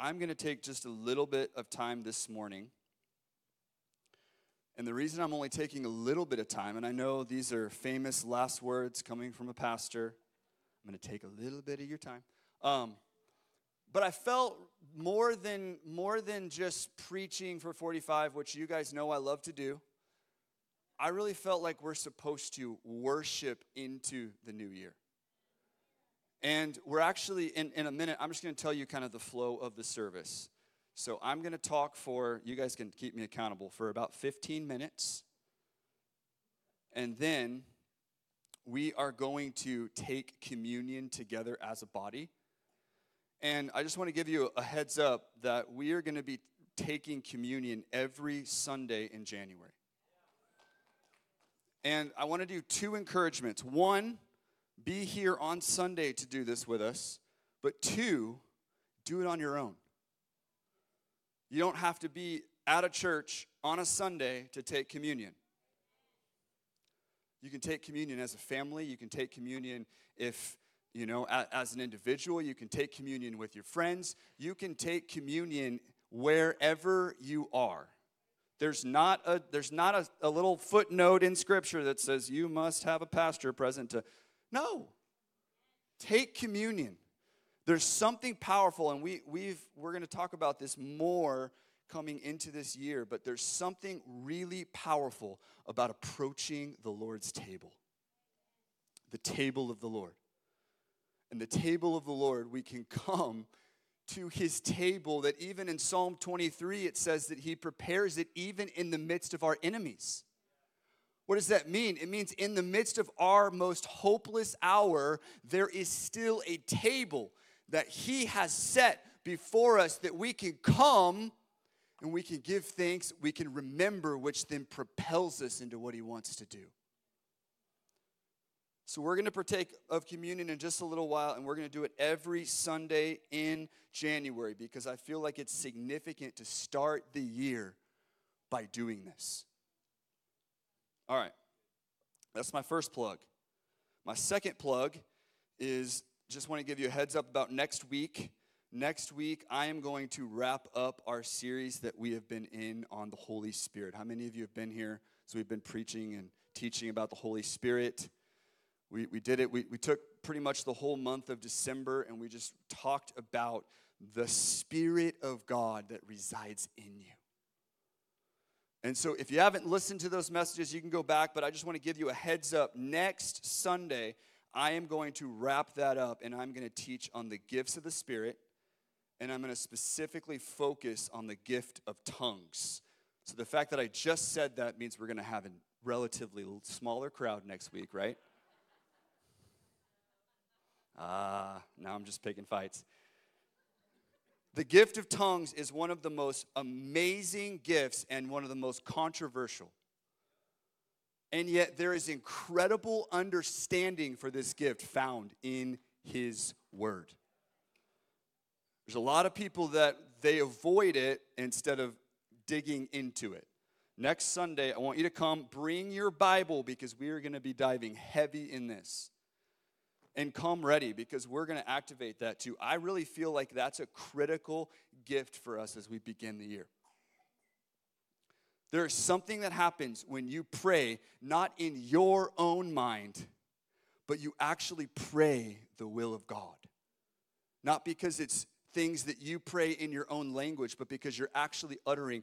I'm going to take just a little bit of time this morning. And the reason I'm only taking a little bit of time, and I know these are famous last words coming from a pastor, I'm going to take a little bit of your time. Um, but I felt more than more than just preaching for 45, which you guys know I love to do. I really felt like we're supposed to worship into the new year. And we're actually, in, in a minute, I'm just going to tell you kind of the flow of the service. So I'm going to talk for, you guys can keep me accountable, for about 15 minutes. And then we are going to take communion together as a body. And I just want to give you a heads up that we are going to be taking communion every Sunday in January. And I want to do two encouragements. One, be here on Sunday to do this with us. But two, do it on your own. You don't have to be at a church on a Sunday to take communion. You can take communion as a family. You can take communion if, you know, as an individual. You can take communion with your friends. You can take communion wherever you are. There's not a, there's not a, a little footnote in Scripture that says you must have a pastor present to no. Take communion. There's something powerful, and we, we've, we're going to talk about this more coming into this year, but there's something really powerful about approaching the Lord's table. The table of the Lord. And the table of the Lord, we can come to his table that even in Psalm 23, it says that he prepares it even in the midst of our enemies. What does that mean? It means in the midst of our most hopeless hour, there is still a table that He has set before us that we can come and we can give thanks, we can remember, which then propels us into what He wants to do. So, we're going to partake of communion in just a little while, and we're going to do it every Sunday in January because I feel like it's significant to start the year by doing this. All right. That's my first plug. My second plug is just want to give you a heads up about next week. Next week, I am going to wrap up our series that we have been in on the Holy Spirit. How many of you have been here? So, we've been preaching and teaching about the Holy Spirit. We, we did it, we, we took pretty much the whole month of December and we just talked about the Spirit of God that resides in you. And so, if you haven't listened to those messages, you can go back, but I just want to give you a heads up. Next Sunday, I am going to wrap that up and I'm going to teach on the gifts of the Spirit, and I'm going to specifically focus on the gift of tongues. So, the fact that I just said that means we're going to have a relatively smaller crowd next week, right? Ah, now I'm just picking fights. The gift of tongues is one of the most amazing gifts and one of the most controversial. And yet, there is incredible understanding for this gift found in His Word. There's a lot of people that they avoid it instead of digging into it. Next Sunday, I want you to come, bring your Bible because we are going to be diving heavy in this and come ready because we're going to activate that too. I really feel like that's a critical gift for us as we begin the year. There is something that happens when you pray not in your own mind, but you actually pray the will of God. Not because it's things that you pray in your own language, but because you're actually uttering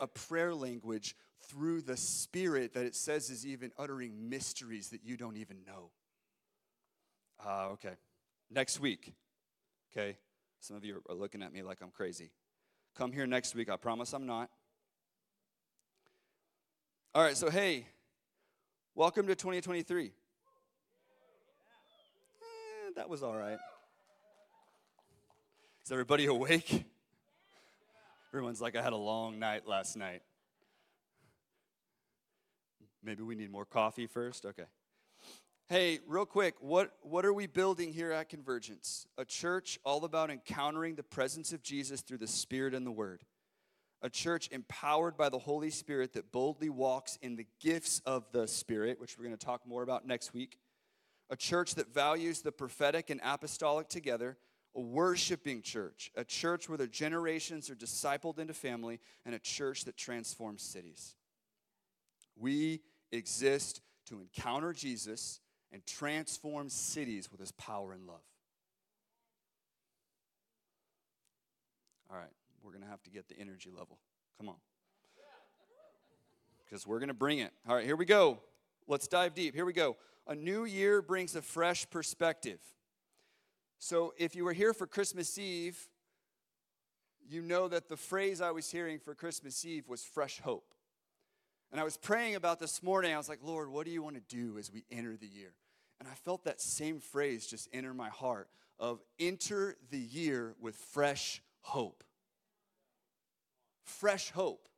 a prayer language through the Spirit that it says is even uttering mysteries that you don't even know. Uh, okay. Next week. Okay. Some of you are looking at me like I'm crazy. Come here next week. I promise I'm not. All right, so hey, welcome to 2023. Eh, that was all right. Is everybody awake? Everyone's like, I had a long night last night. Maybe we need more coffee first? Okay. Hey, real quick, what, what are we building here at Convergence? A church all about encountering the presence of Jesus through the Spirit and the Word. A church empowered by the Holy Spirit that boldly walks in the gifts of the Spirit, which we're going to talk more about next week. A church that values the prophetic and apostolic together, a worshiping church, a church where the generations are discipled into family, and a church that transforms cities. We exist to encounter Jesus and transform cities with his power and love. All right, we're going to have to get the energy level. Come on. Because we're going to bring it. All right, here we go. Let's dive deep. Here we go. A new year brings a fresh perspective. So if you were here for Christmas Eve, you know that the phrase I was hearing for Christmas Eve was fresh hope. And I was praying about this morning. I was like, Lord, what do you want to do as we enter the year? And I felt that same phrase just enter my heart of enter the year with fresh hope. Fresh hope.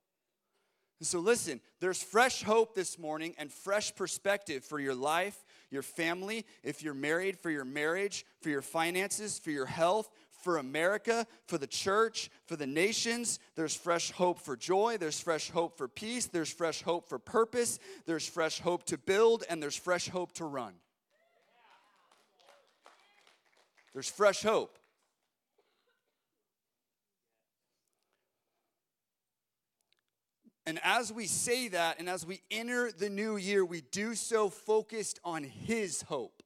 And so, listen, there's fresh hope this morning and fresh perspective for your life, your family, if you're married, for your marriage, for your finances, for your health, for America, for the church, for the nations. There's fresh hope for joy. There's fresh hope for peace. There's fresh hope for purpose. There's fresh hope to build, and there's fresh hope to run. There's fresh hope. And as we say that, and as we enter the new year, we do so focused on His hope.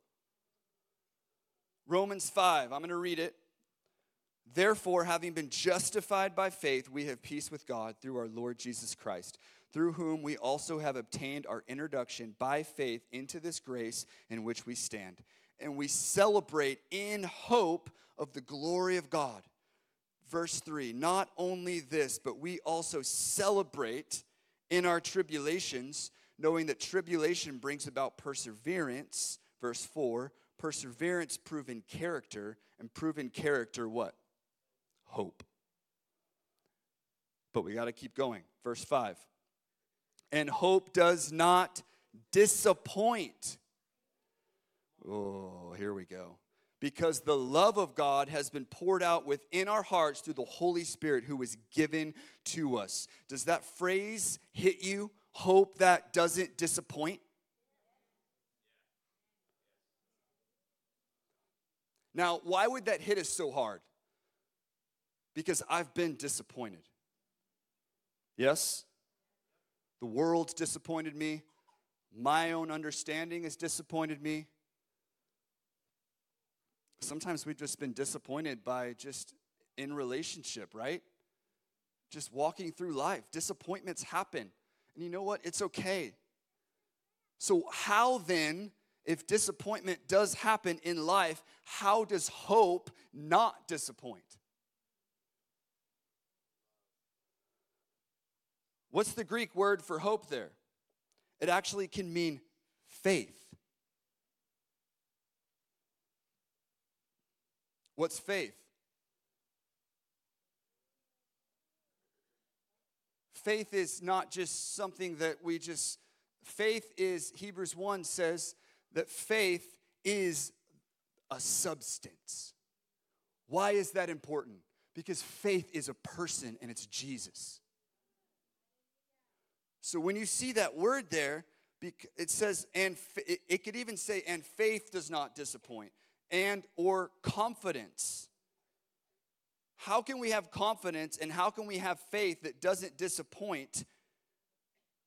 Romans 5, I'm going to read it. Therefore, having been justified by faith, we have peace with God through our Lord Jesus Christ, through whom we also have obtained our introduction by faith into this grace in which we stand. And we celebrate in hope of the glory of God. Verse 3 Not only this, but we also celebrate in our tribulations, knowing that tribulation brings about perseverance. Verse 4 Perseverance, proven character, and proven character, what? Hope. But we got to keep going. Verse 5 And hope does not disappoint. Oh, here we go because the love of God has been poured out within our hearts through the Holy Spirit who was given to us. Does that phrase hit you? Hope that doesn't disappoint? Now, why would that hit us so hard? Because I've been disappointed. Yes? The world's disappointed me. My own understanding has disappointed me. Sometimes we've just been disappointed by just in relationship, right? Just walking through life. Disappointments happen. And you know what? It's okay. So, how then, if disappointment does happen in life, how does hope not disappoint? What's the Greek word for hope there? It actually can mean faith. What's faith? Faith is not just something that we just, faith is, Hebrews 1 says that faith is a substance. Why is that important? Because faith is a person and it's Jesus. So when you see that word there, it says, and it could even say, and faith does not disappoint and or confidence. How can we have confidence and how can we have faith that doesn't disappoint?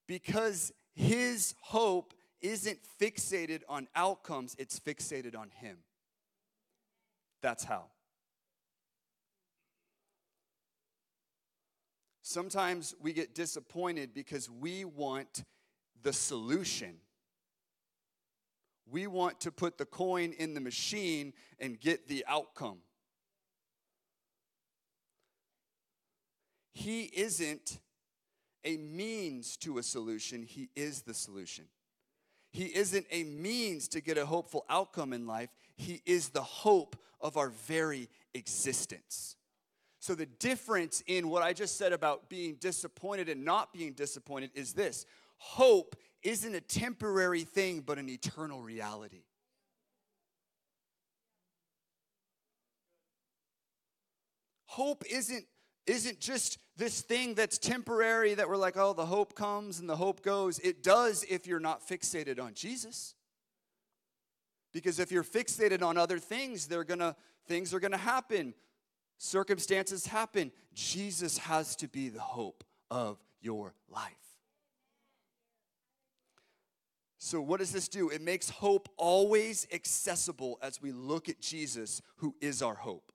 Because his hope isn't fixated on outcomes it's fixated on him. That's how. Sometimes we get disappointed because we want the solution we want to put the coin in the machine and get the outcome. He isn't a means to a solution, He is the solution. He isn't a means to get a hopeful outcome in life, He is the hope of our very existence. So, the difference in what I just said about being disappointed and not being disappointed is this hope isn't a temporary thing, but an eternal reality. Hope isn't, isn't just this thing that's temporary that we're like, oh, the hope comes and the hope goes. It does if you're not fixated on Jesus. Because if you're fixated on other things, they're gonna things are gonna happen. Circumstances happen. Jesus has to be the hope of your life. So, what does this do? It makes hope always accessible as we look at Jesus, who is our hope.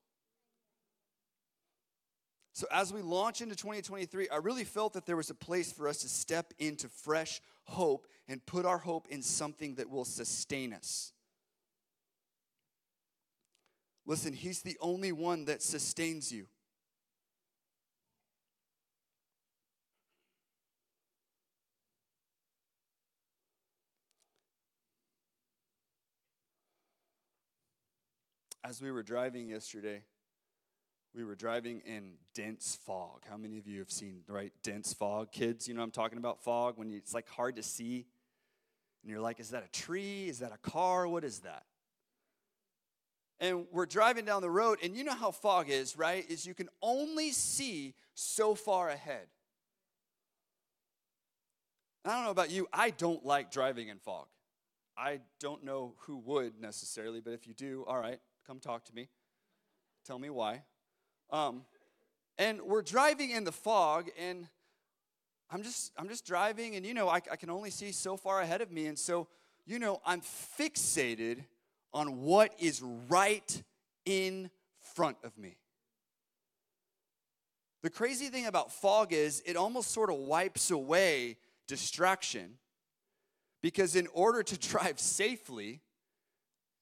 So, as we launch into 2023, I really felt that there was a place for us to step into fresh hope and put our hope in something that will sustain us. Listen, He's the only one that sustains you. As we were driving yesterday, we were driving in dense fog. How many of you have seen, right, dense fog? Kids, you know I'm talking about fog when it's like hard to see. And you're like, is that a tree? Is that a car? What is that? And we're driving down the road, and you know how fog is, right? Is you can only see so far ahead. I don't know about you, I don't like driving in fog. I don't know who would necessarily, but if you do, all right, come talk to me. Tell me why. Um, and we're driving in the fog, and I'm just I'm just driving, and you know I, I can only see so far ahead of me, and so you know I'm fixated on what is right in front of me. The crazy thing about fog is it almost sort of wipes away distraction because in order to drive safely,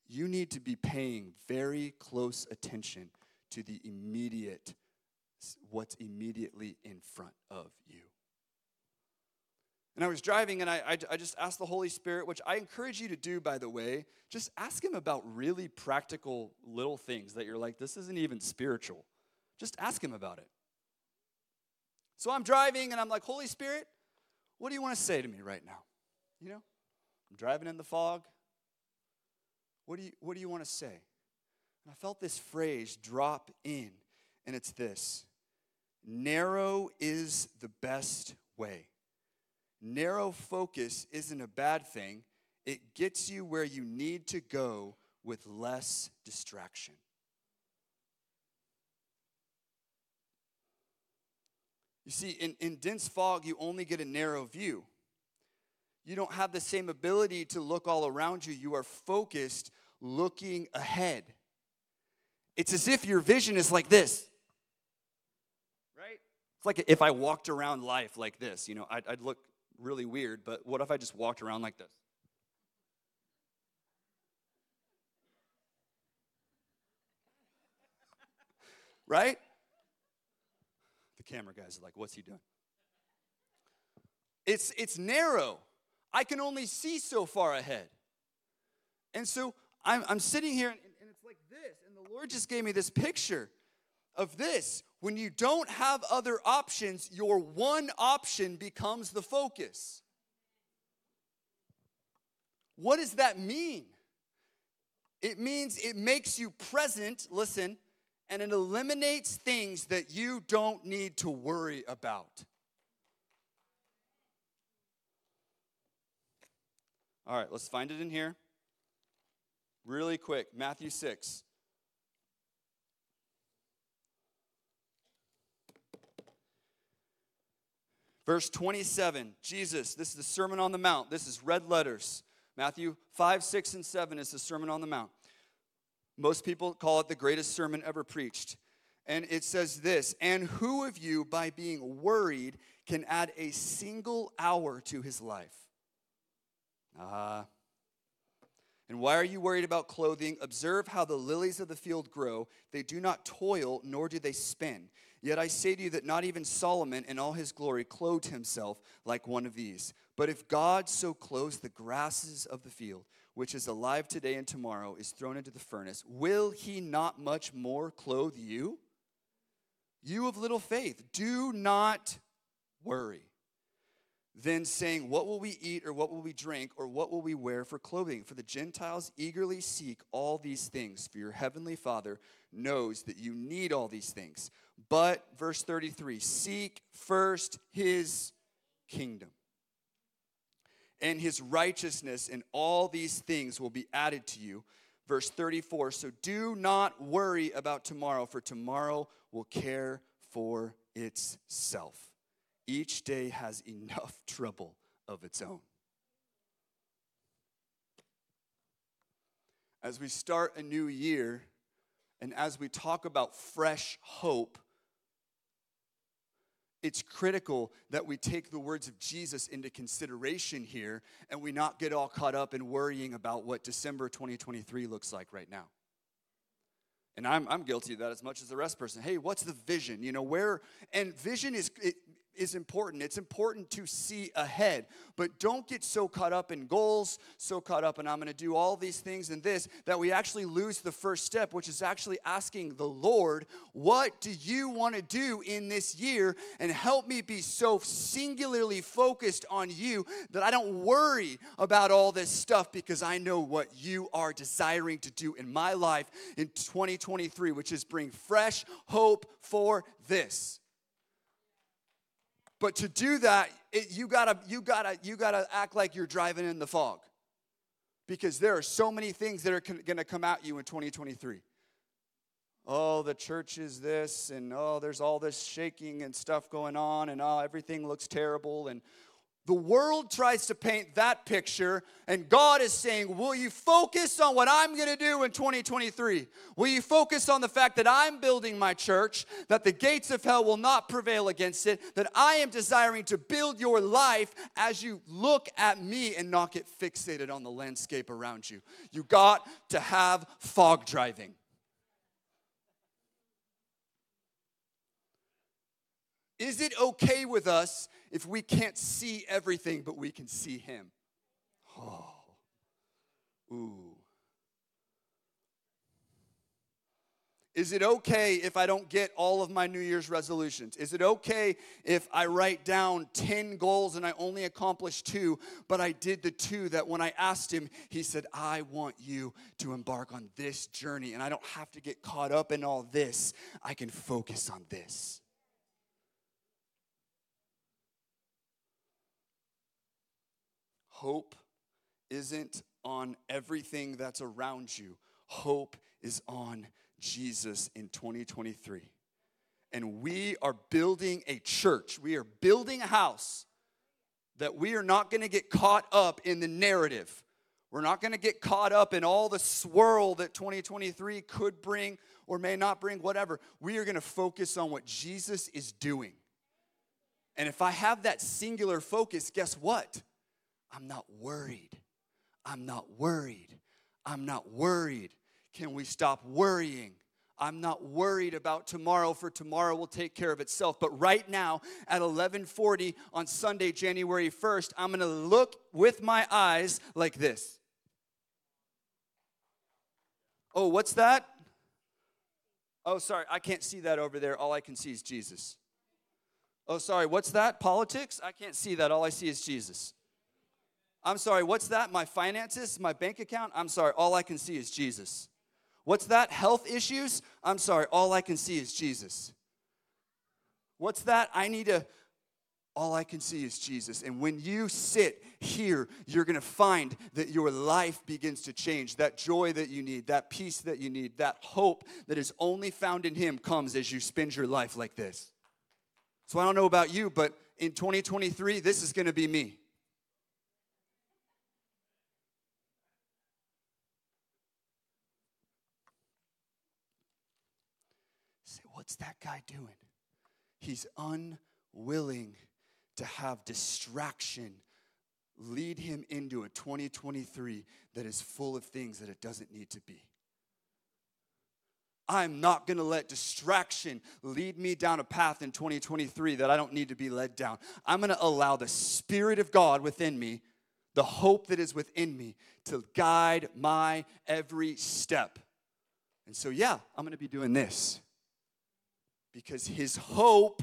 you need to be paying very close attention to the immediate, what's immediately in front of you. And I was driving and I, I, I, just asked the Holy Spirit, which I encourage you to do, by the way, just ask Him about really practical little things that you're like, this isn't even spiritual. Just ask Him about it. So I'm driving and I'm like, Holy Spirit, what do you want to say to me right now? You know, I'm driving in the fog. What do you, what do you want to say? And I felt this phrase drop in, and it's this narrow is the best way. Narrow focus isn't a bad thing, it gets you where you need to go with less distraction. You see, in, in dense fog, you only get a narrow view. You don't have the same ability to look all around you. You are focused looking ahead. It's as if your vision is like this, right? It's like if I walked around life like this, you know, I'd, I'd look really weird, but what if I just walked around like this? right? The camera guys are like, what's he doing? It's, it's narrow. I can only see so far ahead. And so I'm, I'm sitting here and, and it's like this. And the Lord just gave me this picture of this. When you don't have other options, your one option becomes the focus. What does that mean? It means it makes you present, listen, and it eliminates things that you don't need to worry about. All right, let's find it in here. Really quick, Matthew 6. Verse 27, Jesus, this is the Sermon on the Mount. This is red letters. Matthew 5, 6, and 7 is the Sermon on the Mount. Most people call it the greatest sermon ever preached. And it says this And who of you, by being worried, can add a single hour to his life? Ah. Uh, and why are you worried about clothing? Observe how the lilies of the field grow. They do not toil, nor do they spin. Yet I say to you that not even Solomon in all his glory clothed himself like one of these. But if God so clothes the grasses of the field, which is alive today and tomorrow is thrown into the furnace, will he not much more clothe you? You of little faith, do not worry then saying, What will we eat, or what will we drink, or what will we wear for clothing? For the Gentiles eagerly seek all these things, for your heavenly Father knows that you need all these things. But, verse 33, seek first his kingdom and his righteousness, and all these things will be added to you. Verse 34 So do not worry about tomorrow, for tomorrow will care for itself. Each day has enough trouble of its own. As we start a new year, and as we talk about fresh hope, it's critical that we take the words of Jesus into consideration here and we not get all caught up in worrying about what December 2023 looks like right now. And I'm, I'm guilty of that as much as the rest person. Hey, what's the vision? You know, where, and vision is, it, is important. It's important to see ahead, but don't get so caught up in goals, so caught up in I'm going to do all these things and this, that we actually lose the first step, which is actually asking the Lord, What do you want to do in this year? And help me be so singularly focused on you that I don't worry about all this stuff because I know what you are desiring to do in my life in 2023, which is bring fresh hope for this. But to do that, it, you gotta, you gotta, you gotta act like you're driving in the fog. Because there are so many things that are con- gonna come at you in 2023. Oh, the church is this, and oh, there's all this shaking and stuff going on, and oh, everything looks terrible, and the world tries to paint that picture, and God is saying, Will you focus on what I'm gonna do in 2023? Will you focus on the fact that I'm building my church, that the gates of hell will not prevail against it, that I am desiring to build your life as you look at me and not get fixated on the landscape around you? You got to have fog driving. Is it okay with us if we can't see everything, but we can see Him? Oh, ooh. Is it okay if I don't get all of my New Year's resolutions? Is it okay if I write down 10 goals and I only accomplish two, but I did the two that when I asked him, he said, I want you to embark on this journey and I don't have to get caught up in all this. I can focus on this. Hope isn't on everything that's around you, hope is on Jesus in 2023. And we are building a church, we are building a house that we are not gonna get caught up in the narrative. We're not gonna get caught up in all the swirl that 2023 could bring or may not bring, whatever. We are gonna focus on what Jesus is doing. And if I have that singular focus, guess what? I'm not worried. I'm not worried. I'm not worried. Can we stop worrying? I'm not worried about tomorrow for tomorrow will take care of itself. But right now at 11:40 on Sunday January 1st, I'm going to look with my eyes like this. Oh, what's that? Oh, sorry, I can't see that over there. All I can see is Jesus. Oh, sorry, what's that? Politics? I can't see that. All I see is Jesus. I'm sorry, what's that? My finances, my bank account? I'm sorry, all I can see is Jesus. What's that? Health issues? I'm sorry, all I can see is Jesus. What's that? I need to, all I can see is Jesus. And when you sit here, you're gonna find that your life begins to change. That joy that you need, that peace that you need, that hope that is only found in Him comes as you spend your life like this. So I don't know about you, but in 2023, this is gonna be me. What's that guy doing? He's unwilling to have distraction lead him into a 2023 that is full of things that it doesn't need to be. I'm not gonna let distraction lead me down a path in 2023 that I don't need to be led down. I'm gonna allow the Spirit of God within me, the hope that is within me, to guide my every step. And so, yeah, I'm gonna be doing this because his hope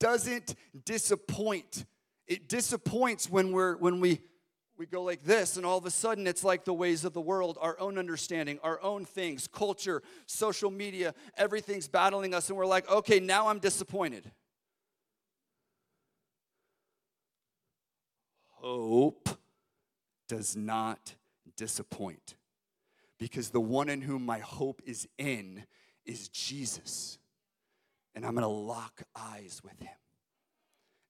doesn't disappoint. It disappoints when we're when we we go like this and all of a sudden it's like the ways of the world, our own understanding, our own things, culture, social media, everything's battling us and we're like, "Okay, now I'm disappointed." Hope does not disappoint. Because the one in whom my hope is in is Jesus. And I'm going to lock eyes with him.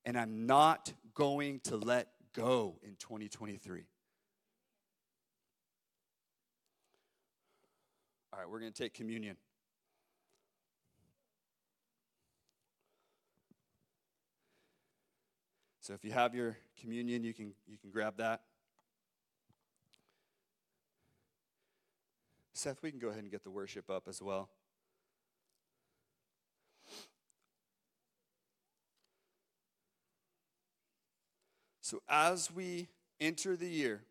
And I'm not going to let go in 2023. All right, we're going to take communion. So if you have your communion, you can, you can grab that. Seth, we can go ahead and get the worship up as well. So, as we enter the year,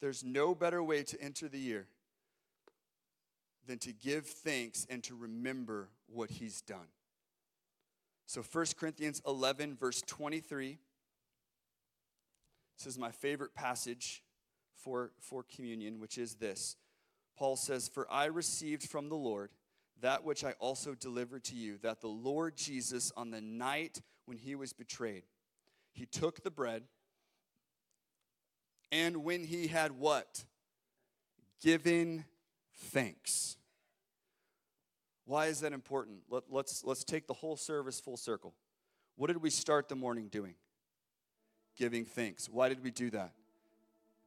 there's no better way to enter the year than to give thanks and to remember what he's done. So 1 Corinthians 11, verse 23. This is my favorite passage for, for communion, which is this. Paul says, For I received from the Lord that which I also delivered to you, that the Lord Jesus, on the night when he was betrayed, he took the bread, and when he had what? Given thanks. Why is that important? Let, let's, let's take the whole service full circle. What did we start the morning doing? giving thanks. Why did we do that?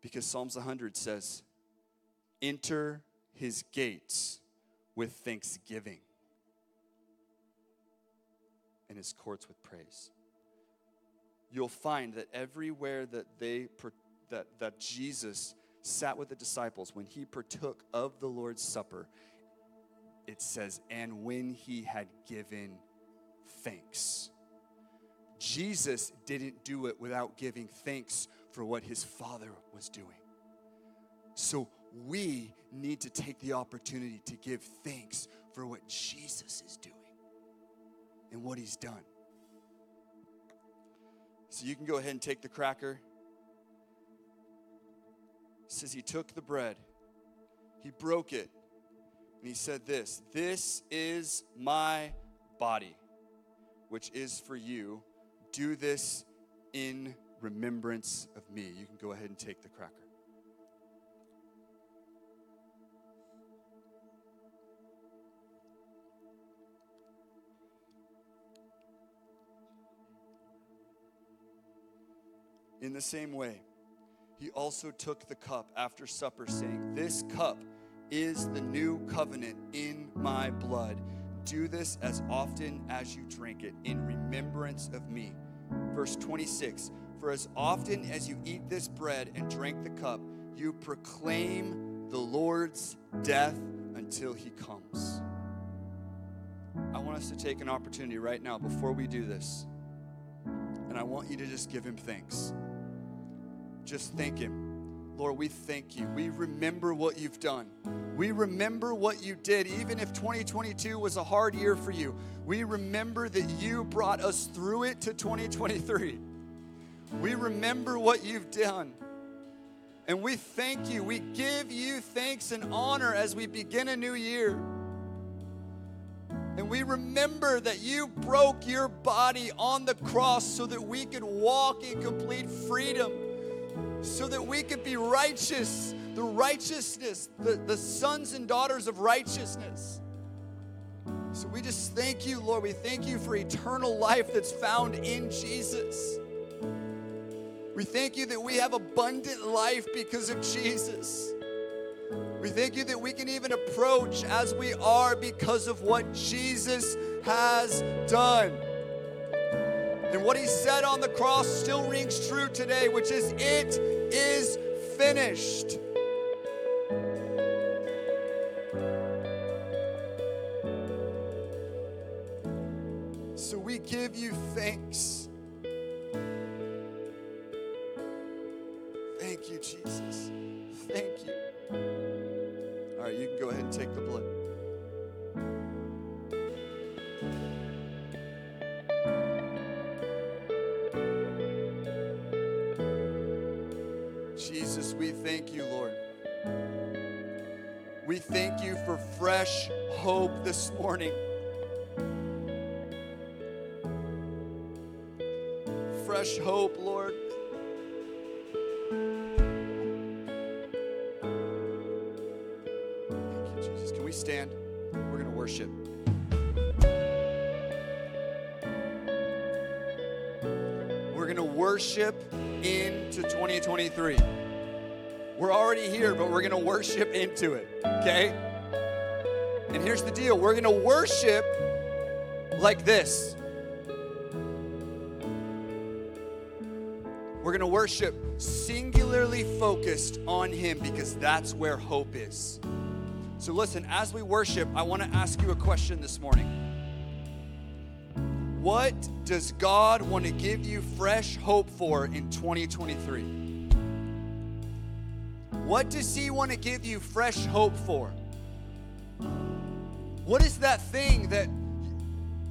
Because Psalms 100 says, Enter his gates with thanksgiving and his courts with praise. You'll find that everywhere that they that, that Jesus sat with the disciples when he partook of the Lord's Supper, it says, and when he had given thanks. Jesus didn't do it without giving thanks for what his Father was doing. So we need to take the opportunity to give thanks for what Jesus is doing and what he's done. So you can go ahead and take the cracker. It says he took the bread, he broke it, and he said this This is my body, which is for you. Do this in remembrance of me. You can go ahead and take the cracker. In the same way, he also took the cup after supper, saying, This cup is the new covenant in my blood. Do this as often as you drink it in remembrance of me. Verse 26 For as often as you eat this bread and drink the cup, you proclaim the Lord's death until he comes. I want us to take an opportunity right now before we do this. And I want you to just give him thanks. Just thank him. Lord, we thank you. We remember what you've done. We remember what you did, even if 2022 was a hard year for you. We remember that you brought us through it to 2023. We remember what you've done. And we thank you. We give you thanks and honor as we begin a new year. And we remember that you broke your body on the cross so that we could walk in complete freedom so that we could be righteous, the righteousness, the, the sons and daughters of righteousness. So we just thank you, Lord. We thank you for eternal life that's found in Jesus. We thank you that we have abundant life because of Jesus. We thank you that we can even approach as we are because of what Jesus has done. And what he said on the cross still rings true today, which is, It is finished. Worship into 2023. We're already here, but we're to worship into it, okay? And here's the deal we're to worship like this. We're going to worship singularly focused on Him because that's where hope is. So, listen, as we worship, I want to ask you a question this morning. What does God want to give you fresh hope for in 2023? What does He want to give you fresh hope for? What is that thing that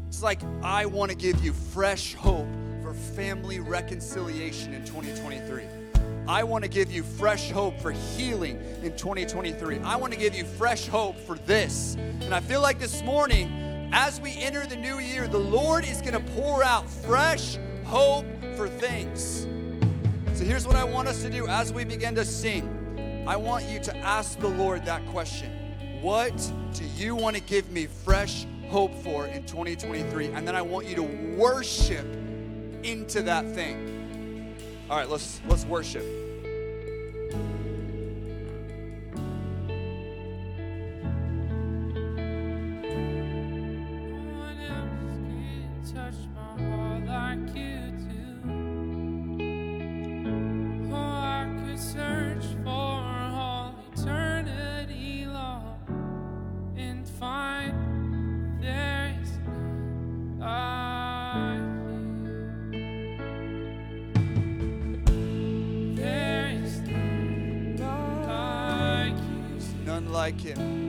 it's like, I want to give you fresh hope for family reconciliation in 2023? I want to give you fresh hope for healing in 2023. I want to give you fresh hope for this. And I feel like this morning, as we enter the new year, the Lord is going to pour out fresh hope for things. So here's what I want us to do as we begin to sing. I want you to ask the Lord that question What do you want to give me fresh hope for in 2023? And then I want you to worship into that thing. All right, let's let's worship. Like him.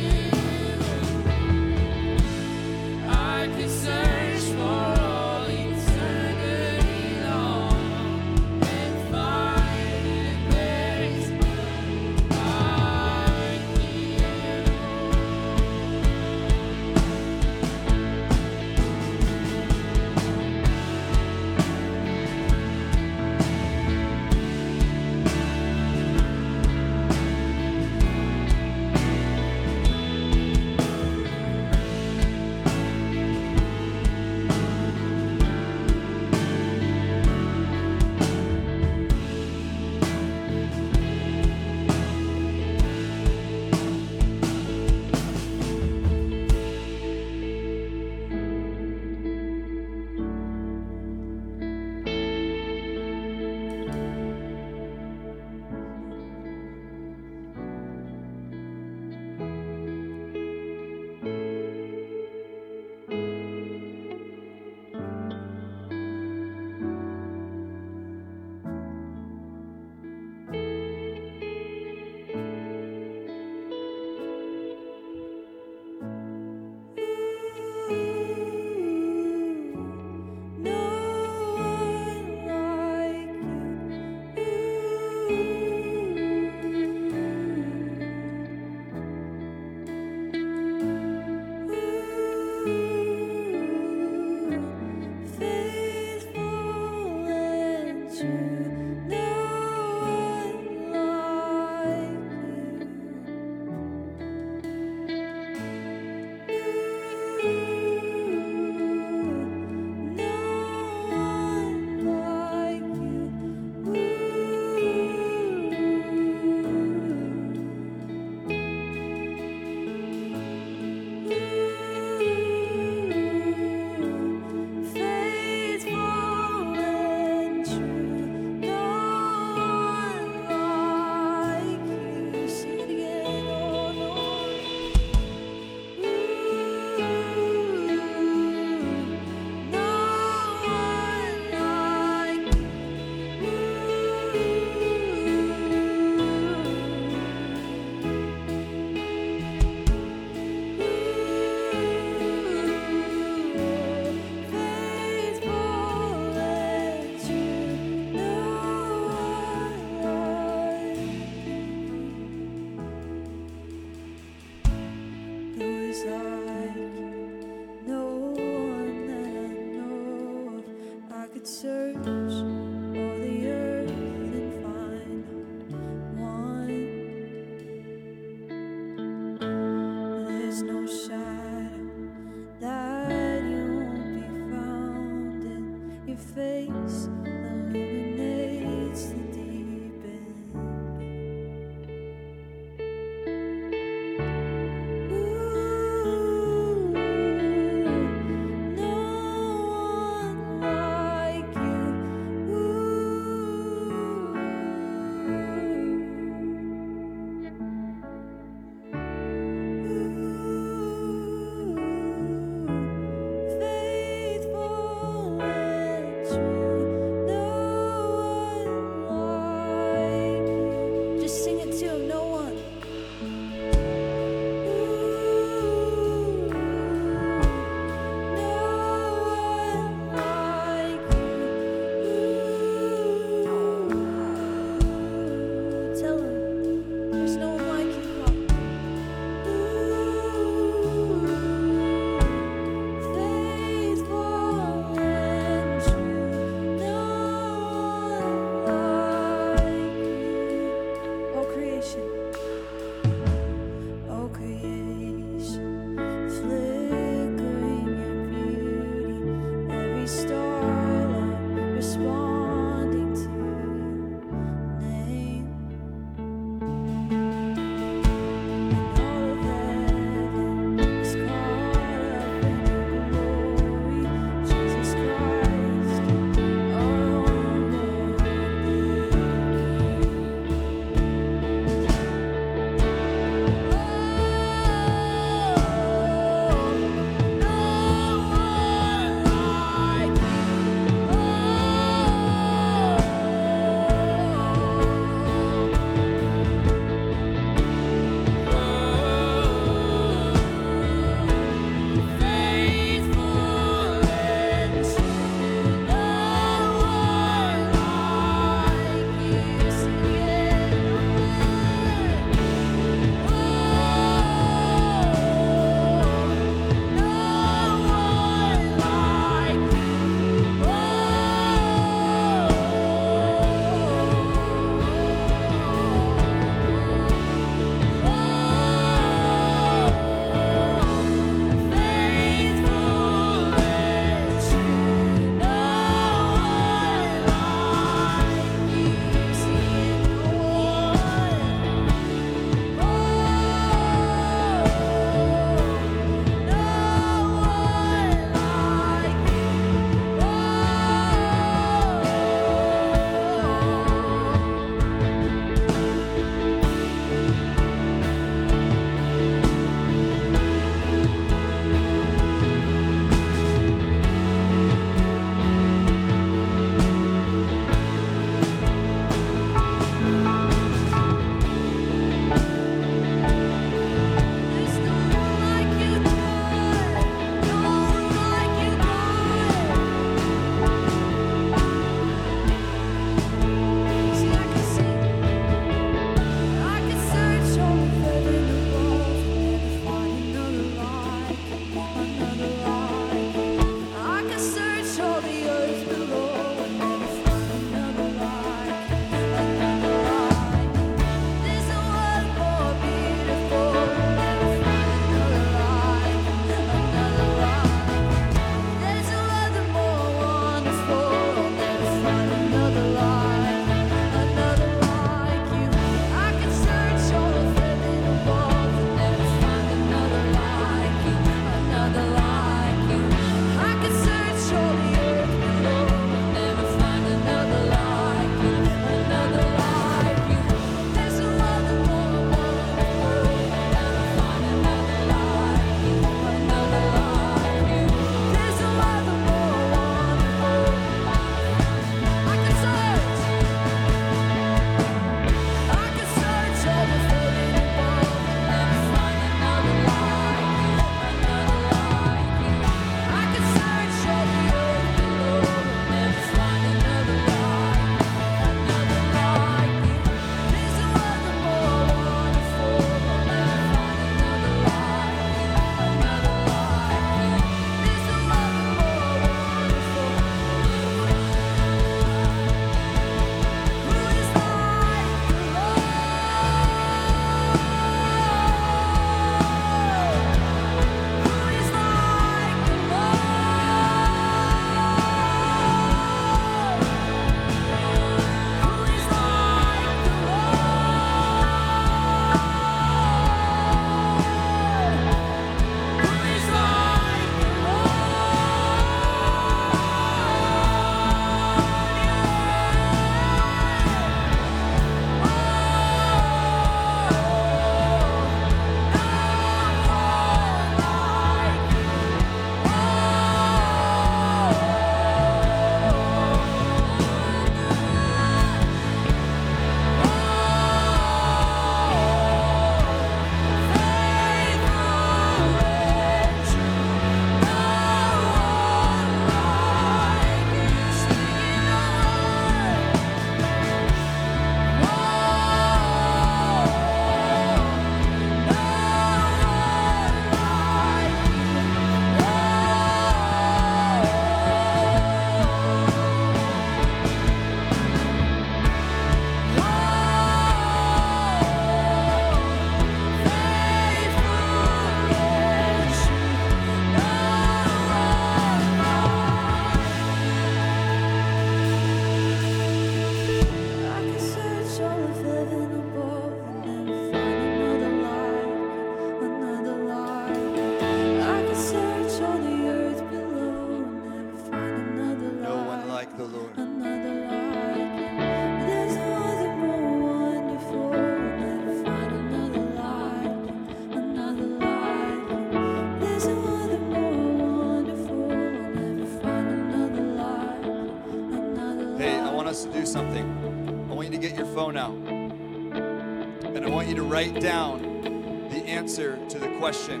Write down the answer to the question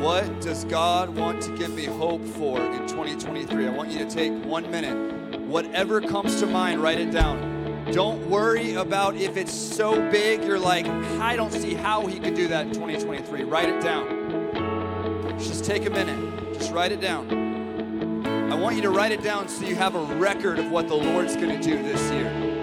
What does God want to give me hope for in 2023? I want you to take one minute. Whatever comes to mind, write it down. Don't worry about if it's so big, you're like, I don't see how he could do that in 2023. Write it down. Just take a minute. Just write it down. I want you to write it down so you have a record of what the Lord's going to do this year.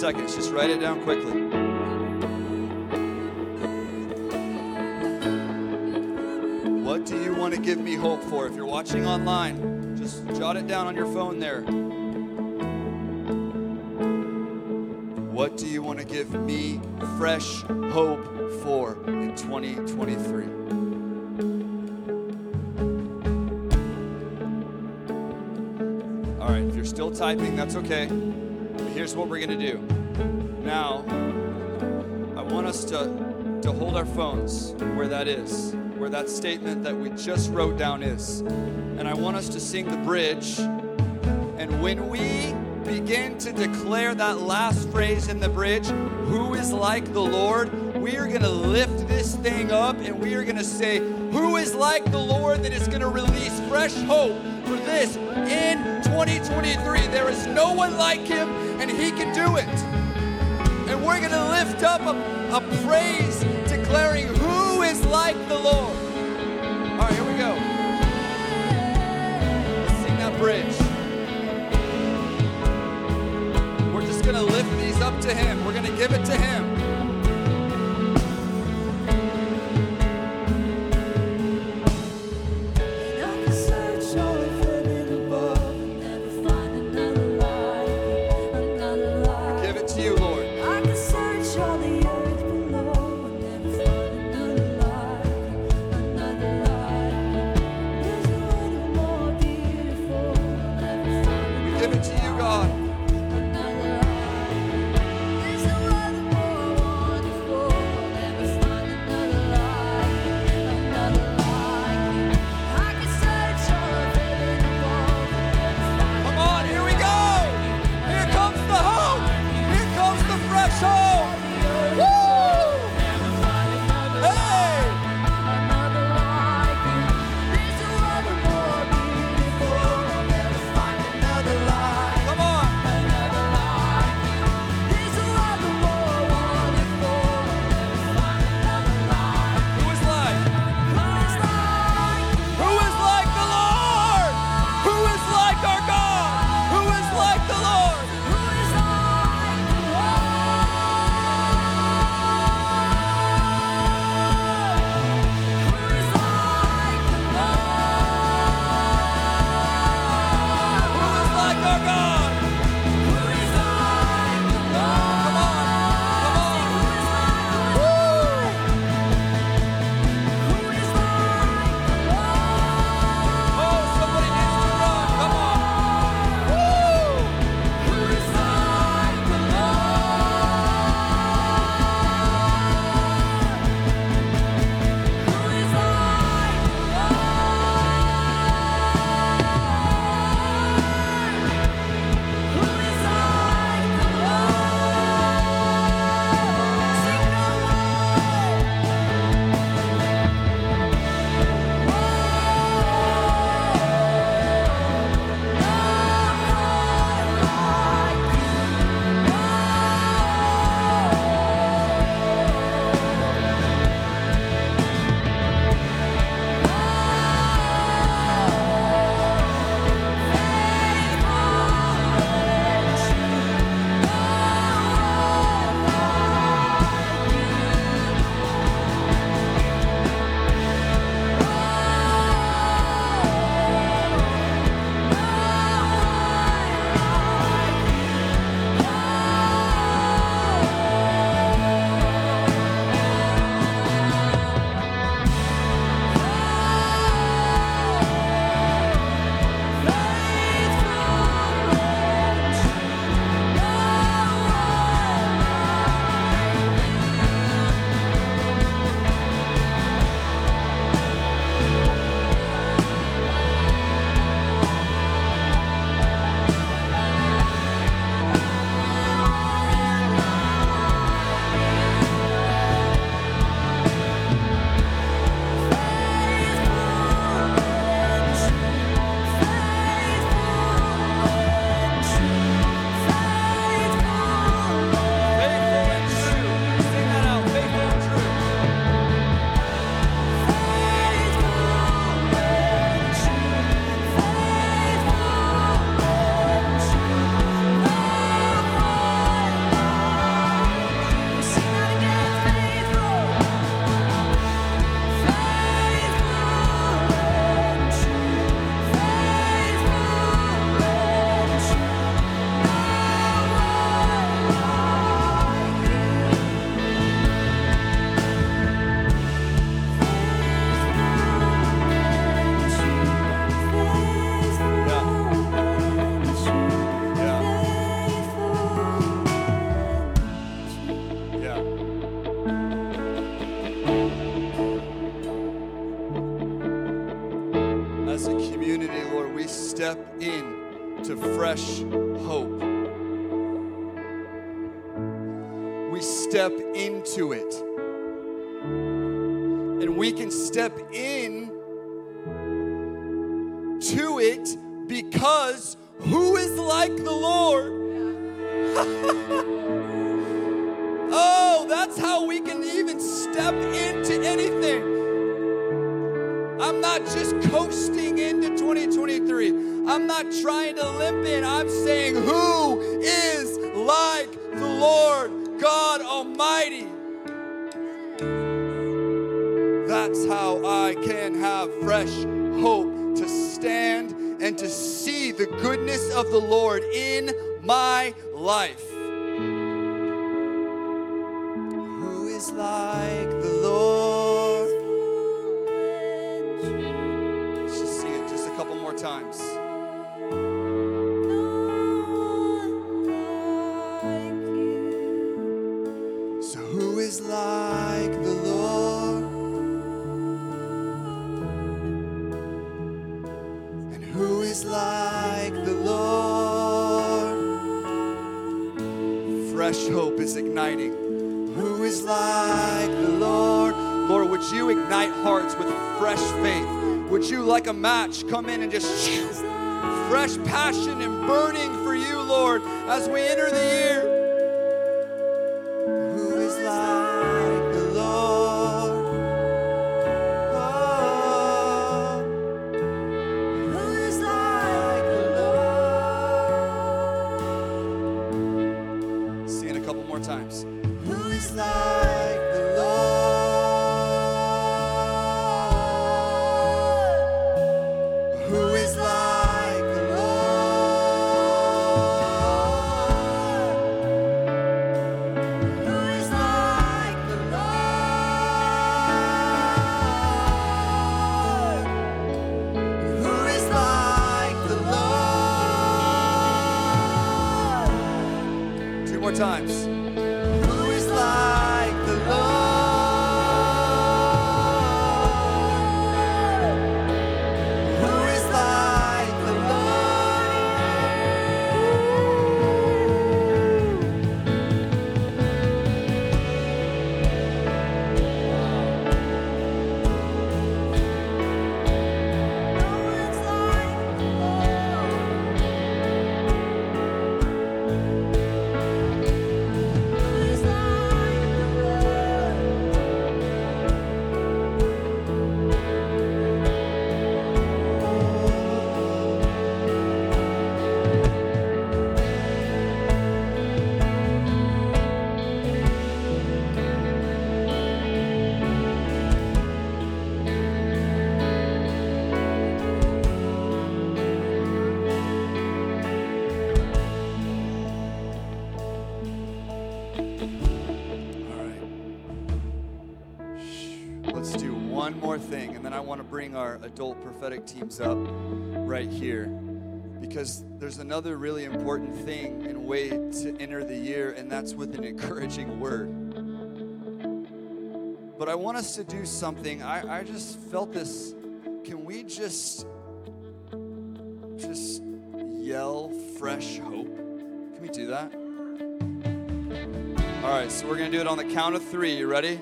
Seconds. Just write it down quickly. What do you want to give me hope for? If you're watching online, just jot it down on your phone there. What do you want to give me fresh hope for in 2023? All right, if you're still typing, that's okay. Here's what we're going to do. Now, I want us to, to hold our phones where that is, where that statement that we just wrote down is. And I want us to sing the bridge. And when we begin to declare that last phrase in the bridge, who is like the Lord, we are going to lift this thing up and we are going to say, who is like the Lord that is going to release fresh hope for this in 2023? There is no one like him and he can do it. And we're going to lift up a, a praise declaring who is like the Lord. All right, here we go. Let's sing that bridge. We're just going to lift these up to Him. We're going to give it to Him. Fresh hope to stand and to see the goodness of the Lord in my life. Who is like the Lord? Let's just sing it just a couple more times. Like a match, come in and just fresh passion and burning for you, Lord, as we enter the year? Bring our adult prophetic teams up right here because there's another really important thing and way to enter the year, and that's with an encouraging word. But I want us to do something. I, I just felt this. Can we just just yell fresh hope? Can we do that? All right, so we're to do it on the count of three. You ready?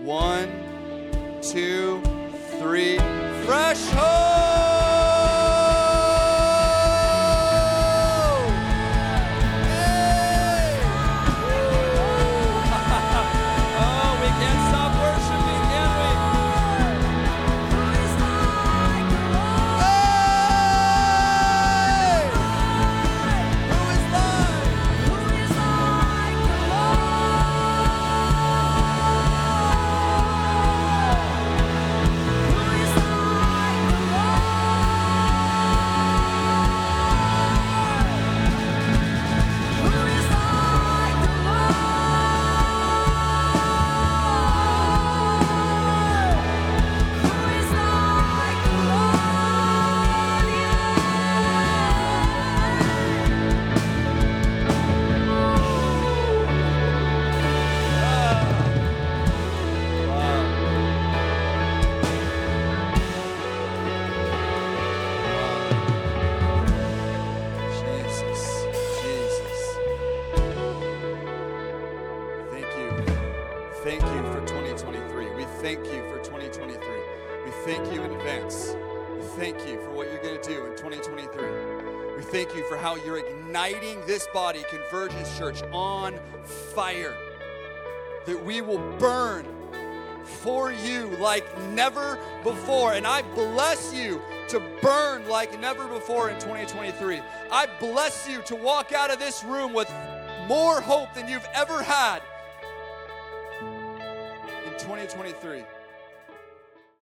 One, two, three. Fresh hope! This body, Convergence Church, on fire. That we will burn for you like never before. And I bless you to burn like never before in 2023. I bless you to walk out of this room with more hope than you've ever had in 2023.